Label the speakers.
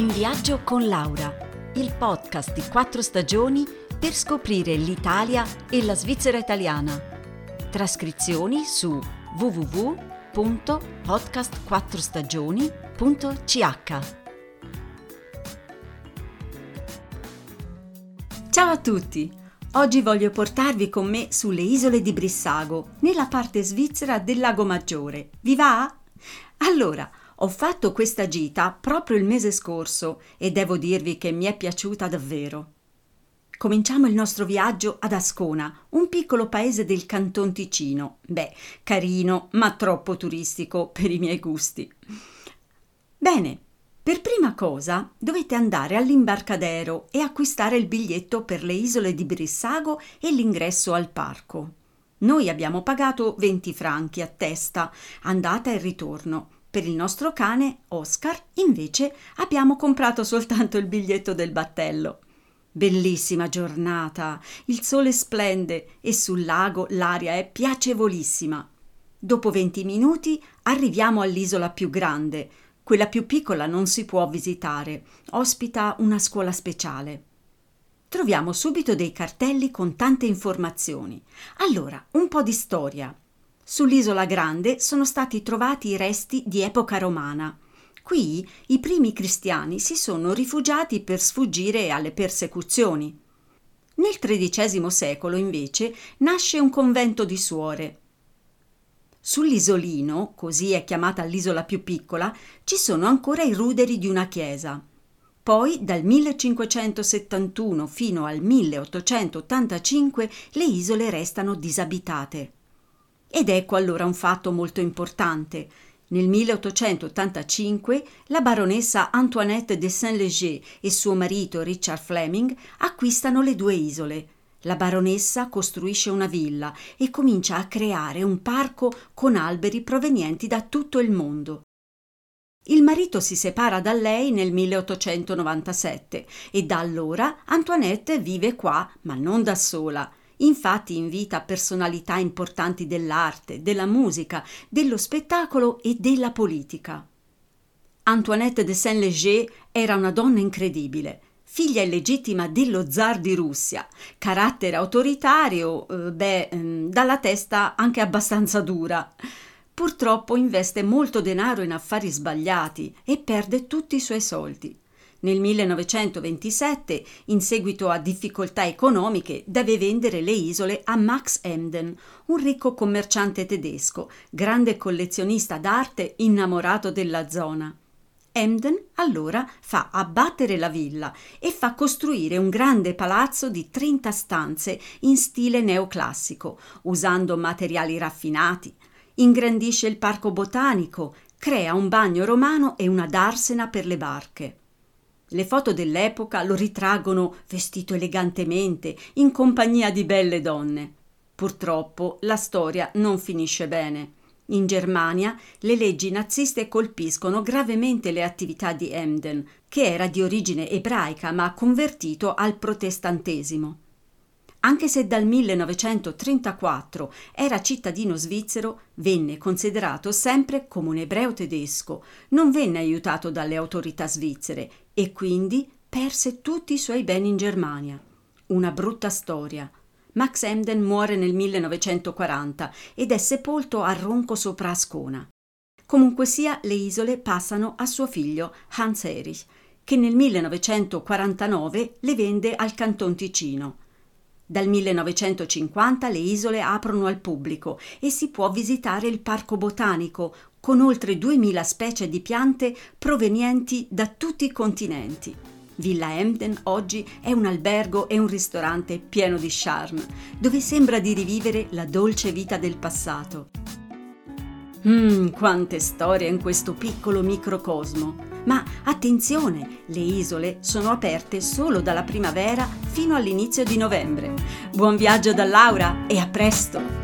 Speaker 1: In viaggio con Laura, il podcast di quattro stagioni per scoprire l'Italia e la Svizzera italiana. Trascrizioni su www.podcastquattrostagioni.ch.
Speaker 2: Ciao a tutti! Oggi voglio portarvi con me sulle isole di Brissago, nella parte svizzera del Lago Maggiore. Vi va? Allora, ho fatto questa gita proprio il mese scorso e devo dirvi che mi è piaciuta davvero. Cominciamo il nostro viaggio ad Ascona, un piccolo paese del Canton Ticino. Beh, carino, ma troppo turistico per i miei gusti. Bene, per prima cosa dovete andare all'imbarcadero e acquistare il biglietto per le isole di Brissago e l'ingresso al parco. Noi abbiamo pagato 20 franchi a testa, andata e ritorno per il nostro cane, Oscar, invece abbiamo comprato soltanto il biglietto del battello. Bellissima giornata, il sole splende e sul lago l'aria è piacevolissima. Dopo venti minuti arriviamo all'isola più grande. Quella più piccola non si può visitare, ospita una scuola speciale. Troviamo subito dei cartelli con tante informazioni. Allora, un po' di storia. Sull'isola Grande sono stati trovati i resti di epoca romana. Qui i primi cristiani si sono rifugiati per sfuggire alle persecuzioni. Nel XIII secolo, invece, nasce un convento di suore. Sull'isolino, così è chiamata l'isola più piccola, ci sono ancora i ruderi di una chiesa. Poi, dal 1571 fino al 1885, le isole restano disabitate. Ed ecco allora un fatto molto importante. Nel 1885 la baronessa Antoinette de Saint-Léger e suo marito Richard Fleming acquistano le due isole. La baronessa costruisce una villa e comincia a creare un parco con alberi provenienti da tutto il mondo. Il marito si separa da lei nel 1897 e da allora Antoinette vive qua, ma non da sola. Infatti invita personalità importanti dell'arte, della musica, dello spettacolo e della politica. Antoinette de Saint-Léger era una donna incredibile, figlia illegittima dello zar di Russia, carattere autoritario, eh, beh, mm, dalla testa anche abbastanza dura. Purtroppo investe molto denaro in affari sbagliati e perde tutti i suoi soldi. Nel 1927, in seguito a difficoltà economiche, deve vendere le isole a Max Emden, un ricco commerciante tedesco, grande collezionista d'arte innamorato della zona. Emden allora fa abbattere la villa e fa costruire un grande palazzo di 30 stanze in stile neoclassico, usando materiali raffinati. Ingrandisce il parco botanico, crea un bagno romano e una darsena per le barche. Le foto dell'epoca lo ritraggono vestito elegantemente, in compagnia di belle donne. Purtroppo la storia non finisce bene. In Germania le leggi naziste colpiscono gravemente le attività di Emden, che era di origine ebraica ma convertito al protestantesimo. Anche se dal 1934 era cittadino svizzero, venne considerato sempre come un ebreo tedesco, non venne aiutato dalle autorità svizzere e quindi perse tutti i suoi beni in Germania. Una brutta storia. Max Emden muore nel 1940 ed è sepolto a Ronco sopra Ascona. Comunque sia, le isole passano a suo figlio Hans Erich, che nel 1949 le vende al Canton Ticino. Dal 1950 le isole aprono al pubblico e si può visitare il parco botanico con oltre 2000 specie di piante provenienti da tutti i continenti. Villa Emden oggi è un albergo e un ristorante pieno di charme, dove sembra di rivivere la dolce vita del passato. Mmm, quante storie in questo piccolo microcosmo! Ma attenzione, le isole sono aperte solo dalla primavera fino all'inizio di novembre. Buon viaggio da Laura e a presto!